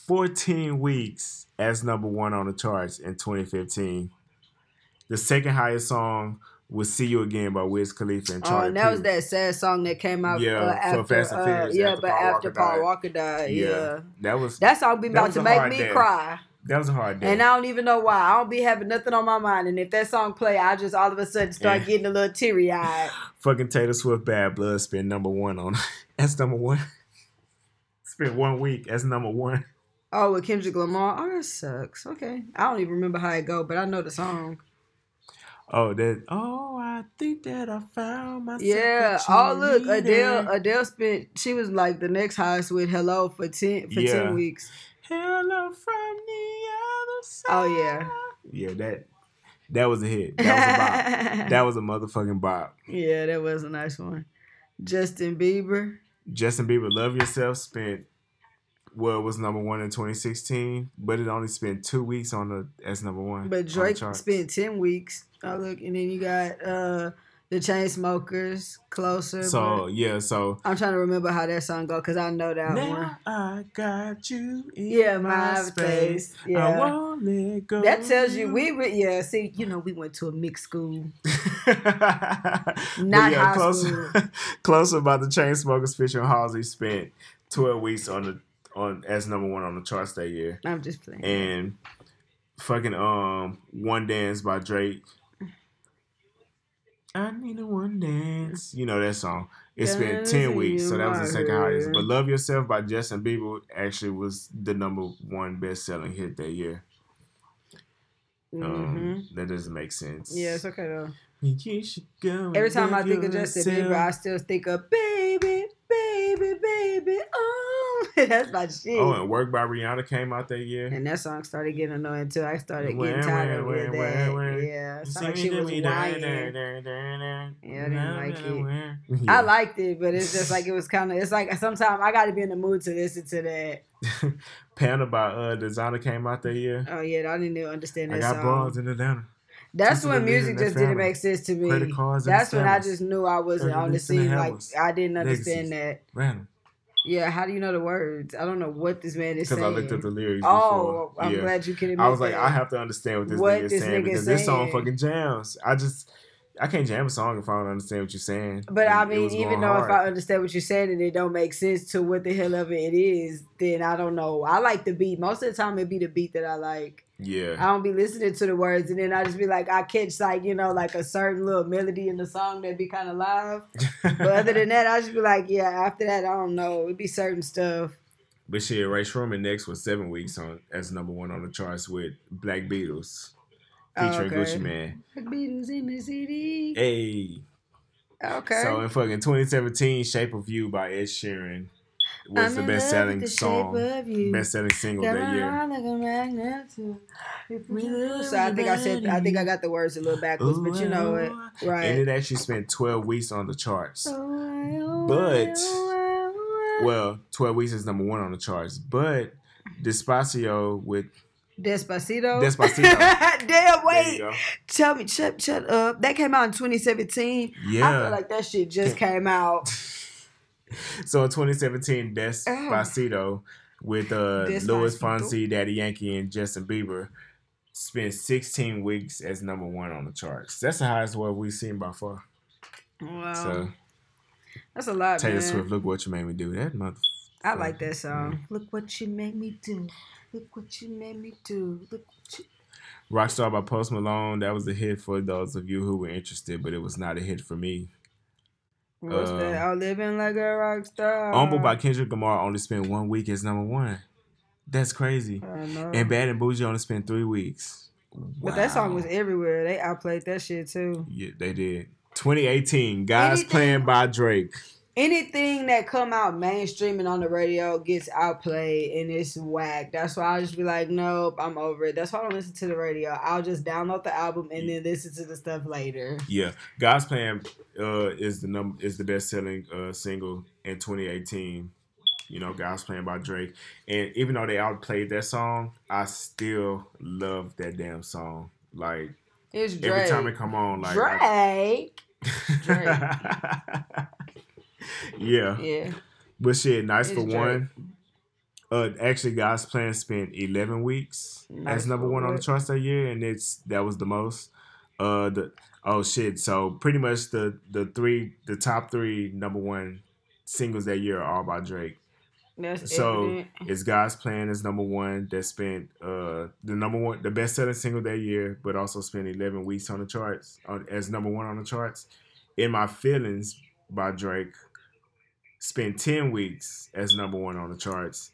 14 weeks as number one on the charts in 2015. The second highest song was "See You Again" by Wiz Khalifa and Oh, Charlie and that was that sad song that came out Yeah, uh, for after, Fast and uh, Furious, yeah, after but Paul after Walker Paul died. Walker died. Yeah. Yeah. That was That song be about to make me day. cry. that was a hard day. And I don't even know why. I don't be having nothing on my mind. And if that song play, I just all of a sudden start Yeah. getting a little teary eyed. Fucking Taylor Swift, "Bad Blood" spent number one on. That's number one. spent one week as number one. Oh, with Kendrick Lamar. Oh, that sucks. Okay. I don't even remember how it go, but I know the song. Oh, that. Oh, I think that I found myself. a Yeah. Oh, look, cheerleader. Adele. Adele spent. She was like the next highest with "Hello" for ten for Yeah. ten weeks. Hello from the other side. Oh yeah. Yeah, that that was a hit. That was a bop. that was a motherfucking bop. yeah, that was a nice one. Justin Bieber. Justin Bieber, "Love Yourself" spent well it was number one in 2016, but it only spent two weeks on the as number one. But Drake spent ten weeks. Oh look, and then you got uh the Chainsmokers, Closer. So yeah, so I'm trying to remember how that song go because I know that one. now I got you in Yeah, my, space. space. I Yeah. won't let go. That tells you we re- yeah. See, you know, we went to a mixed school, not yeah, high closer, school. closer about the chain smokers. Fisher and Halsey spent 12 weeks on the on as number one on the charts that year, I'm just playing. and fucking um one dance by Drake. I need a one dance. You know that song. It spent Dance ten weeks, so that was the second highest. But "Love Yourself" by Justin Bieber actually was the number one best selling hit that year. hmm Um, that doesn't make sense. Yeah, it's okay though. You should go. Every time I think of Justin Bieber, I still think of baby, baby, baby. Oh, that's my shit. Oh, and "Work" by Rihanna came out that year. And that song started getting annoying too. I started getting tired of it. that, where, where? Yeah, it sounded like she was to me, da, whining. Yeah, I didn't like it. Yeah. I liked it, but it's just like it was kind of. It's like sometimes I got to be in the mood to listen to that. Panda by uh Desiigner came out that year. Oh yeah, I didn't even understand I that got song. bronze in Atlanta. That's when music just didn't make sense to me. That's when I just knew I wasn't on the the scene. Like. I didn't understand Legacies. that. Random. Yeah, how do you know the words? I don't know what this man is saying. Because. I looked up the lyrics oh, before. I'm yeah. glad you can I was like, that. I have to understand what this What nigga is this saying nigga because this song fucking jams. I just I can't jam a song if I don't understand what you're saying. But And I mean, even though if I understand what you're saying and it don't make sense to what the hell of it is, then I don't know. I like the beat. Most of the time, it be the beat that I like. Yeah, I don't be listening to the words, and then I just be like, I catch like you know like a certain little melody in the song that be kind of live. But other than that, I just be like, yeah. After that, I don't know. It'd be certain stuff. But shit, Rae Sremmurd next was seven weeks on as number one on the charts with Black Beatles Oh, featuring okay. Gucci Mane. Black Beatles in the city. Hey, Okay. so in fucking 2017, "Shape of You" by Ed Sheeran was I'm the best selling song, shape of you. best selling single Got that year. heart like a magnet to- So I think I said I think I got the words a little backwards, but you know it, right? And it actually spent 12 weeks on the charts. Oh, oh But- oh, oh, oh, Well, 12 weeks is number one on the charts. But Despacio with Despacito. Despacito. Damn, there you wait. go. Tell me, shut, shut up. That came out in 2017. Yeah. I feel like that shit just came out. so in 2017, Despacito with uh Luis Fonsi, Daddy Yankee, and Justin Bieber spent 16 weeks as number one on the charts. That's the highest one we've seen by far. Wow, So that's a lot, Taylor man. Swift, look what you made me do. That mother. I like that song. Look what you made me do. Look what you made me do. Look what you. Rockstar by Post Malone. That was a hit for those of you who were interested, but it was not a hit for me. What's Uh, that? I'm living like a rock star. Humble by Kendrick Lamar only spent one week as number one. That's crazy. And Bad and Boujee only spent three weeks. But that song was everywhere. They outplayed that shit too. Yeah, they did. 2018, Guys Anything- Playing by Drake. Anything that come out mainstreaming on the radio gets outplayed and it's whack. That's why I just be like, nope, I'm over it. That's why I don't listen to the radio. I'll just download the album and then listen to the stuff later. Yeah, God's Plan uh, is the number is the best selling uh, single in 2018. You know, God's Plan by Drake, and even though they outplayed that song, I still love that damn song. Like It's Drake. every time it come on, like I- Drake. Yeah, Yeah. but shit, nice It's for one. Uh, actually, God's Plan spent 11 weeks Nice as number one on the charts that year, and it's that was the most. Uh, the oh shit, so pretty much the the three the top three number one singles that year are all by Drake. That's So evident. it's God's Plan is number one that spent uh the number one the best selling single that year, but also spent 11 weeks on the charts on, as number one on the charts. In My Feelings by Drake spent 10 weeks as number one on the charts,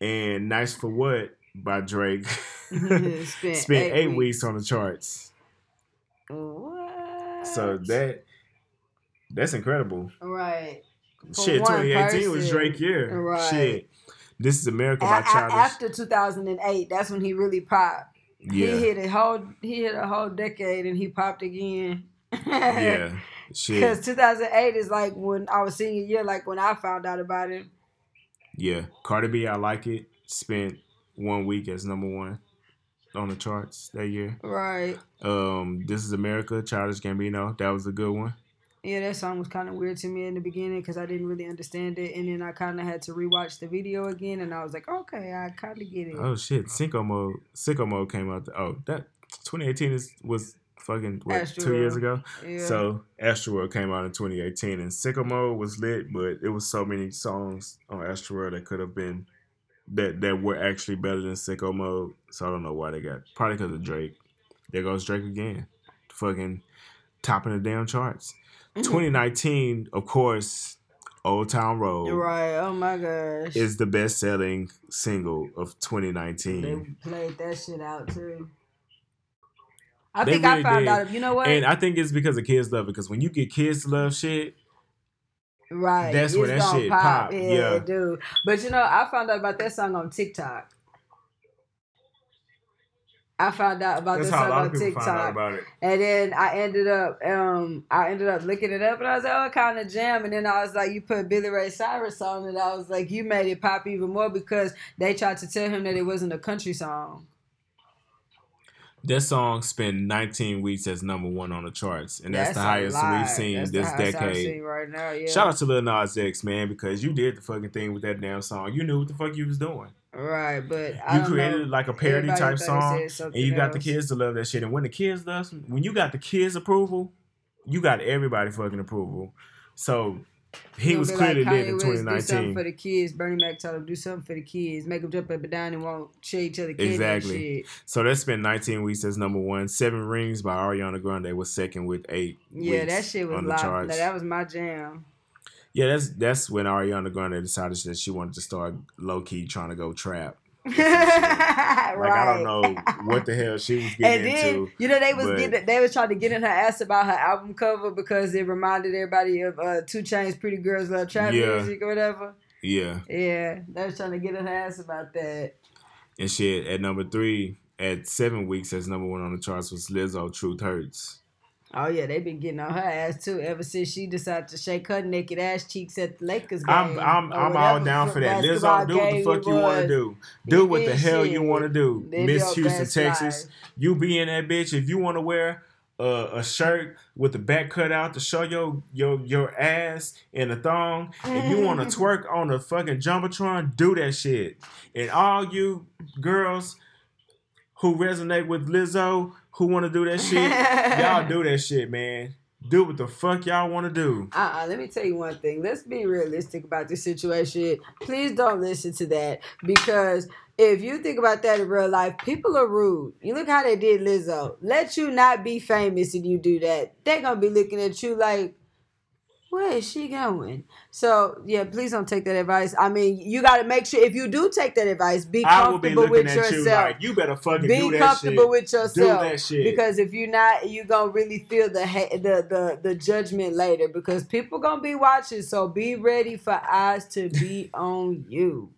and Nice for What by Drake mm-hmm. Spent spent, eight eight, weeks. weeks. on the charts. What? So that that's incredible. right. For Shit, one 2018 was. Drake year. Right. Shit. This is America by a- Childish. after 2008, that's when he really popped. yeah. He hit a whole he hit a whole decade and he popped again. yeah. Because 2008 is like when I was senior year, like when I found out about him. Yeah, Cardi B, I like it. Spent one week as number one on the charts that year. Right. Um, This is America, Childish Gambino. That was a good one. Yeah, that song was kind of weird to me in the beginning because I didn't really understand it, and then I kind of had to rewatch the video again, and I was like, okay, I kind of get it. Oh shit, Sicko Mode. Sicko Mode came out. The, oh, that 2018 is was fucking what two years ago. yeah. So Astroworld came out in 2018, and Sicko Mode was lit, but it was so many songs on Astroworld that could have been that that were actually better than Sicko Mode. So I don't know why they got probably because of Drake. There goes Drake again, fucking topping the damn charts. Mm-hmm. 2019, of course, Old Town Road right. Oh my gosh. is the best selling single of 2019. they 2019. played that shit out too. I They think I found did. out. You know what? And I think it's because the kids love it. Because when you get kids to love shit, Right. That's it's that shit pop, Yeah, yeah. dude. But you know, I found out about that song on TikTok. I found out about that's this song on of people find out TikTok. And then I ended up um I ended up looking it up and I was like, oh kind of jam. And then I was like, you put Billy Ray Cyrus on it. I was like, you made it pop even more because they tried to tell him that it wasn't a country song. That song spent 19 weeks as number one on the charts, and that's, the highest lot. we've seen That's this decade. seen right now, yeah. Shout out to Lil Nas X, man, because you did the fucking thing with that damn song. You knew what the fuck you was doing. Right, but I You created know. like a parody Everybody type song, and you got the kids to love that shit. And when the kids love, when you got the kids' approval, you got everybody fucking approval. So he was clearly like lit in Kanye West, Do something 2019. for the kids. Bernie Mac told him do something for the kids. Make them jump up and down and won't share each other candy Exactly. So that spent 19 weeks as number one. Seven Rings by Ariana Grande was second with eight. Yeah, that shit was live. charts. That was my jam. Yeah, that's that's when Ariana Grande decided that she wanted to start low key trying to go trap. Like Like I don't know what the hell she was And getting then into. you know they was but- getting they was trying to get in her ass about her album cover because it reminded everybody of uh, 2 Chainz' "Pretty Girls Love Trap" Yeah. music or whatever. Yeah, Yeah, they was trying to get in her ass about that. and shit at number three at seven weeks as number one on the charts was Lizzo. Truth hurts. Oh yeah, they've been getting on her ass too ever since she decided to shake her naked ass cheeks at the Lakers game. I'm I'm I'm all down for that. Lizzo, do what the fuck you want to do. Do what the hell shit. you want to do. Miss Houston, Texas. life. You be in that bitch if you want to wear a, a shirt with the back cut out to show your your your ass and a thong. If you want to twerk on a fucking jumbotron, do that shit. And all you girls who resonate with Lizzo, who want to do that shit, y'all do that shit, man. Do what the fuck y'all want to do. Uh-uh, let me tell you one thing. Let's be realistic about this situation. Please don't listen to that because if you think about that in real life, people are rude. You look how they did Lizzo. Let you not be famous and you do that. They're gonna be looking at you like, where is she going? So yeah, please don't take that advice. I mean, you got to make sure if you do take that advice, be comfortable be with yourself. You, like, you better fucking be comfortable shit. with yourself. Because if you're not, you're gonna really feel the the the the judgment later. Because people gonna be watching. So be ready for eyes to be on you.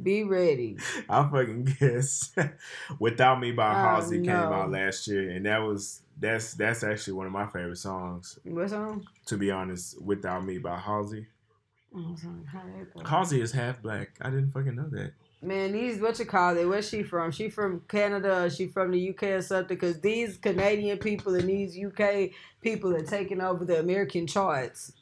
Be ready. I fucking guess. Without Me by Halsey came out last year, and that was that's that's actually one of my favorite songs. What song? To be honest, Without Me by Halsey. Oh, Halsey is half black. I didn't fucking know that. Man, these what you call it? Where's she from? She from Canada? she from the UK or something? Because these Canadian people and these UK people are taking over the American charts.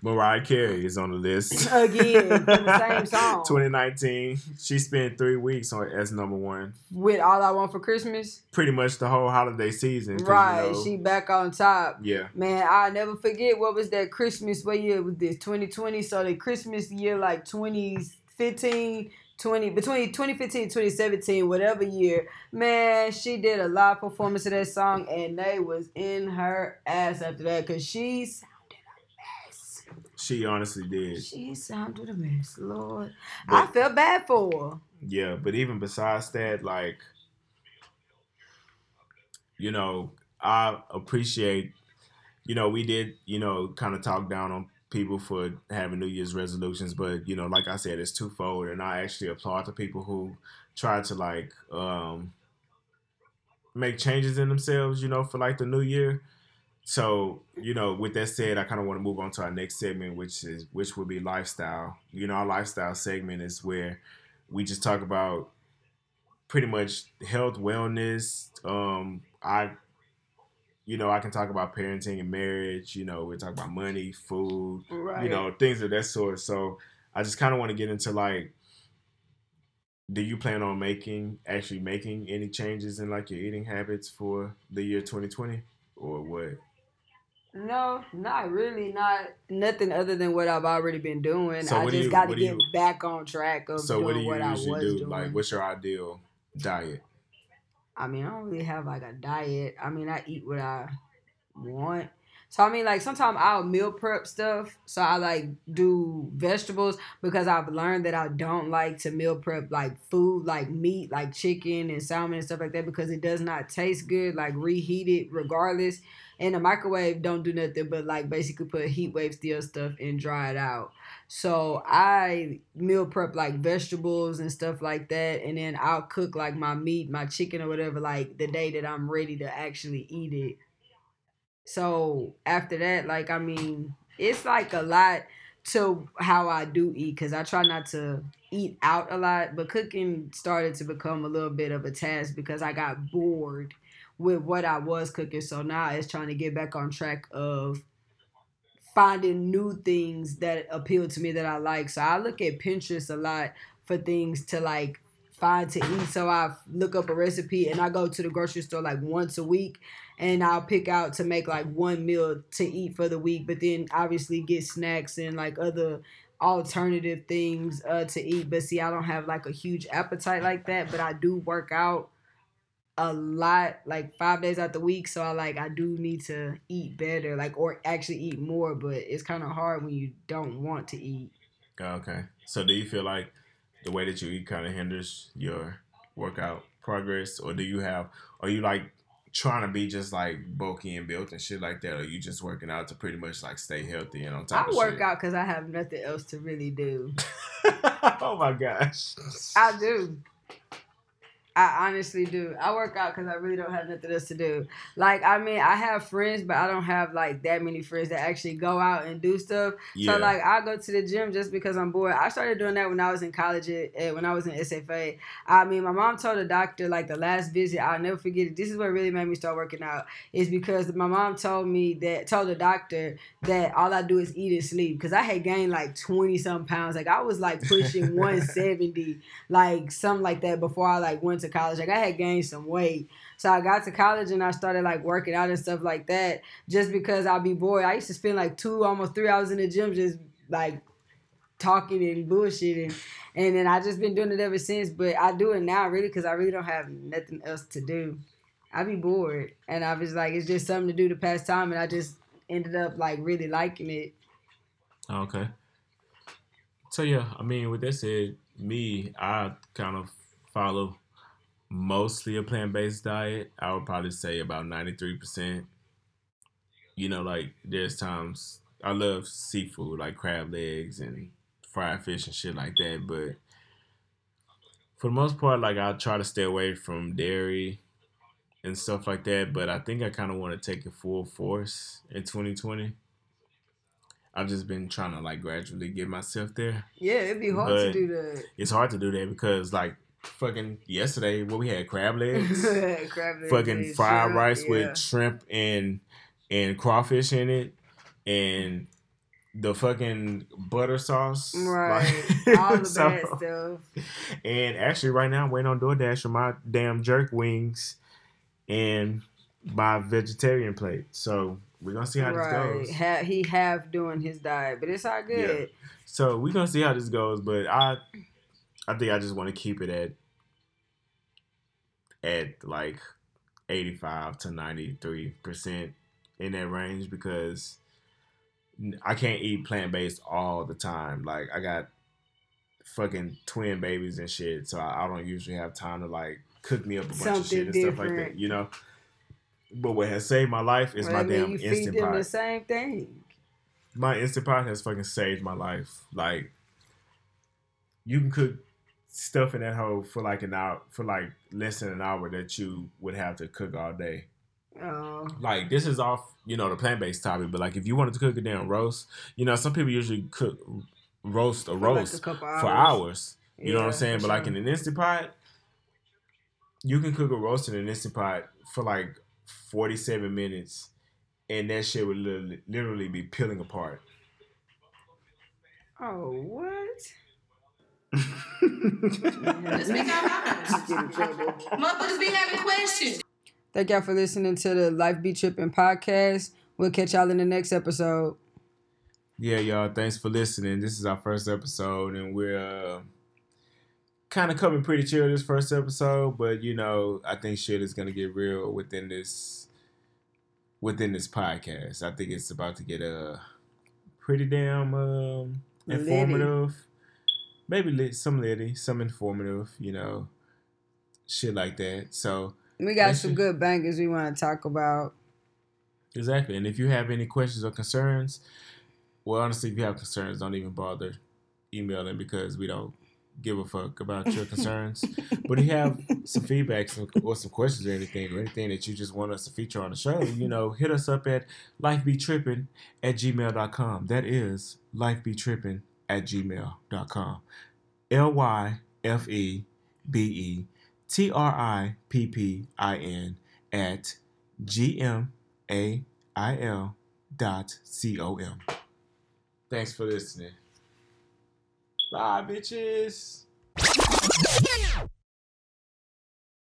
Mariah Carey is on the list again. the same song. 2019. She spent three weeks on as number one with "All I Want for Christmas." Pretty much the whole holiday season. Right. You know, she back on top. Yeah. Man, I never forget what was that Christmas. What year was this? 2020. So the Christmas year, like 2015. 20 between 2015 and 2017 whatever year man she did a live performance of that song and they was in her ass after that because she's she honestly did. She sounded a mess, Lord. But, I felt bad for her. Yeah, but even besides that, like, you know, I appreciate, you know, we did, you know, kind of talk down on people for having New Year's resolutions, but you know, like I said, it's twofold, and I actually applaud the people who try to like um make changes in themselves, you know, for like the new year. So, you know, with that said, I kind of want to move on to our next segment, which is which would be lifestyle. You know, our lifestyle segment is where we just talk about pretty much health, wellness. Um, I, you know, I can talk about parenting and marriage. You know, we talk about money, food, right. you know, things of that sort. So, I just kind of want to get into like, do you plan on making actually making any changes in like your eating habits for the year 2020 or what? No, not really. Not nothing other than what I've already been doing. So I just got to get you, back on track of so doing what, do you what I was do? doing. Like, what's your ideal diet? I mean, I don't really have like a diet. I mean, I eat what I want. So I mean, like sometimes I'll meal prep stuff. So I like do vegetables because I've learned that I don't like to meal prep like food, like meat, like chicken and salmon and stuff like that because it does not taste good. Like reheat it regardless in the microwave don't do nothing but like basically put heat wave steel stuff and dry it out. So I meal prep like vegetables and stuff like that, and then I'll cook like my meat, my chicken or whatever, like the day that I'm ready to actually eat it. So after that, like I mean, it's like a lot to how I do eat because I try not to eat out a lot, but cooking started to become a little bit of a task because I got bored with what I was cooking. So now it's trying to get back on track of finding new things that appeal to me that I like. So I look at Pinterest a lot for things to like find to eat. So I look up a recipe and I go to the grocery store like once a week and I'll pick out to make like one meal to eat for the week, but then obviously get snacks and like other alternative things uh, to eat. But see, I don't have like a huge appetite like that, but I do work out a lot like five days out the week so i like i do need to eat better like or actually eat more but it's kind of hard when you don't want to eat. Okay. So do you feel like the way that you eat kind of hinders your workout progress or do you have are you like trying to be just like bulky and built and shit like that or you just working out to pretty much like stay healthy and on top i work shit? out because i have nothing else to really do. Oh my gosh. I do I honestly do. I work out because I really don't have nothing else to do. Like, I mean, I have friends, but I don't have like that many friends that actually go out and do stuff. Yeah. So, like, I go to the gym just because I'm bored. I started doing that when I was in college, at, when I was in SFA. I mean, my mom told the doctor, like, the last visit, I'll never forget it. This is what really made me start working out, is because my mom told me that, told the doctor that all I do is eat and sleep. Because I had gained like 20 some pounds. Like, I was like pushing 170, like, something like that before I like went to college. Like I had gained some weight. So I got to college and I started like working out and stuff like that just because I'd be bored. I used to spend like two, almost three hours in the gym just like talking and bullshitting. And then I just been doing it ever since. But I do it now really because I really don't have nothing else to do. I'd be bored. And I was like, it's just something to do to pass time. And I just ended up like really liking it. Okay. So yeah, I mean, with that said, me, I kind of follow mostly a plant based diet. I would probably say about ninety three percent. You know, like there's times I love seafood, like crab legs and fried fish and shit like that, but for the most part, like I try to stay away from dairy and stuff like that. But I think I kind of want to take it full force in 2020. I've just been trying to like gradually get myself there. Yeah, it'd be hard to do that. It's hard to do that because like fucking yesterday, what we had crab legs, Crab legs fucking fried shrimp, rice yeah. with shrimp and and crawfish in it, and the fucking butter sauce, right, Like, all the so- bad stuff. And actually, right now, I'm waiting on DoorDash for my damn jerk wings and my vegetarian plate. So we're gonna see how Right, this goes. ha- he half doing his diet, but it's all good. So we're gonna see how this goes, but I I think I just want to keep it at at like 85 to 93 percent in that range because I can't eat plant based all the time. Like I got fucking twin babies and shit, so I, I don't usually have time to like cook me up a bunch of shit and stuff like that. You know. But what has saved my life is Well, my I mean, damn you feed instant them pot the same thing. my instant pot has fucking saved my life. Like you can cook stuff in that hole for like an hour for like less than an hour that you would have to cook all day. Oh, Like this is off, you know, the plant based topic, but like if you wanted to cook a damn roast, you know, some people usually cook roast a roast like a couple for hours. You know what I'm saying? But like in an instant pot, you can cook a roast in an instant pot for like 47 minutes, and that shit would literally, literally be peeling apart. Oh, what? Just speak out loud. Just get in trouble. Motherfuckers be having questions. Thank y'all for listening to the Life Be Tripping podcast. We'll catch y'all in the next episode. Yeah, y'all. Thanks for listening. This is our first episode, and we're uh, kind of coming pretty chill this first episode. But you know, I think shit is gonna get real within this within this podcast. I think it's about to get uh, pretty damn um, Litty. Maybe lit, some litty, some informative. You know, shit like that. So We got some good bangers we want to talk about. Exactly. And if you have any questions or concerns, well, honestly, if you have concerns, don't even bother emailing because we don't give a fuck about your concerns. but if you have some feedback some, or some questions or anything, or anything that you just want us to feature on the show, you know, hit us up at lifebetripping at gmail.com. That is lifebetripping at gmail.com. L Y F E B E T R I P P I N at G M A I L dot C O M. Thanks for listening. Bye, bitches.